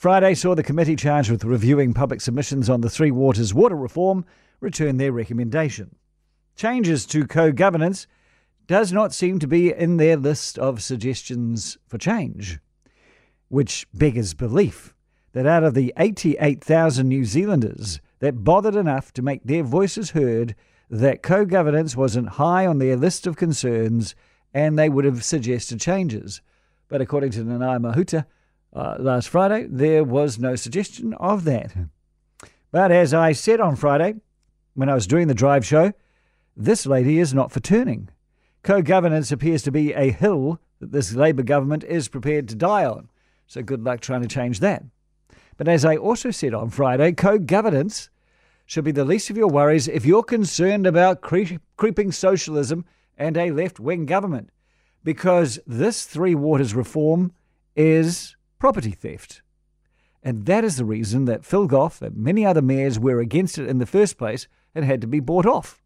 Friday saw the committee charged with reviewing public submissions on the Three Waters water reform return their recommendation. Changes to co governance does not seem to be in their list of suggestions for change, which beggars belief that out of the 88,000 New Zealanders that bothered enough to make their voices heard, that co governance wasn't high on their list of concerns and they would have suggested changes. But according to Nanaia Mahuta uh, last Friday, there was no suggestion of that. But as I said on Friday, when I was doing the drive show, this lady is not for turning. Co governance appears to be a hill that this Labour government is prepared to die on. So good luck trying to change that. But as I also said on Friday, co governance should be the least of your worries if you're concerned about cre- creeping socialism and a left wing government. Because this Three Waters reform is property theft. And that is the reason that Phil Goff and many other mayors were against it in the first place and had to be bought off.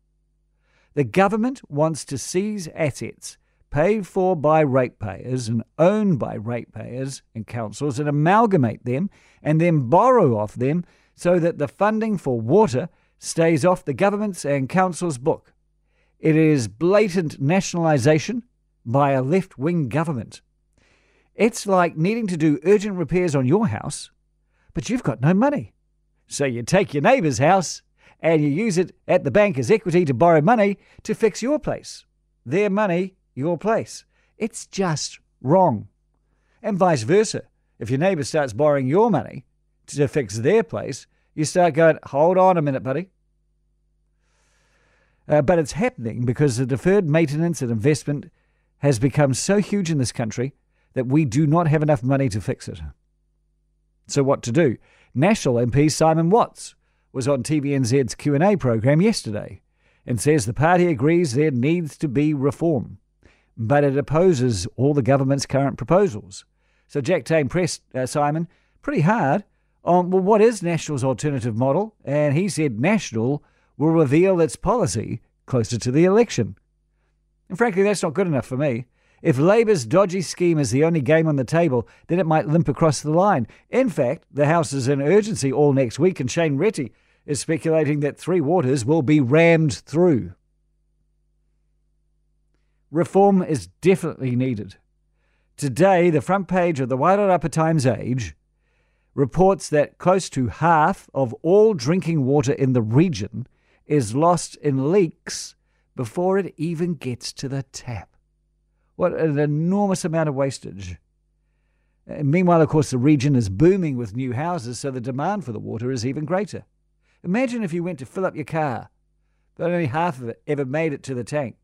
The government wants to seize assets paid for by ratepayers and owned by ratepayers and councils and amalgamate them and then borrow off them so that the funding for water stays off the government's and council's book. It is blatant nationalisation by a left wing government. It's like needing to do urgent repairs on your house, but you've got no money. So you take your neighbour's house and you use it at the bank as equity to borrow money to fix your place. Their money, your place. It's just wrong. And vice versa. If your neighbour starts borrowing your money to fix their place, you start going, hold on a minute, buddy. Uh, but it's happening because the deferred maintenance and investment has become so huge in this country that we do not have enough money to fix it. So what to do? National MP Simon Watts was on TVNZ's Q&A program yesterday and says the party agrees there needs to be reform, but it opposes all the government's current proposals. So Jack Tame pressed uh, Simon pretty hard on, well, what is National's alternative model? And he said National will reveal its policy closer to the election. And frankly, that's not good enough for me. If Labour's dodgy scheme is the only game on the table, then it might limp across the line. In fact, the House is in urgency all next week, and Shane Reti is speculating that Three Waters will be rammed through. Reform is definitely needed. Today, the front page of the Wairarapa Times Age reports that close to half of all drinking water in the region is lost in leaks before it even gets to the tap. What an enormous amount of wastage. And meanwhile, of course, the region is booming with new houses, so the demand for the water is even greater. Imagine if you went to fill up your car, but only half of it ever made it to the tank.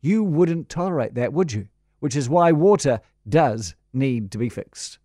You wouldn't tolerate that, would you? Which is why water does need to be fixed.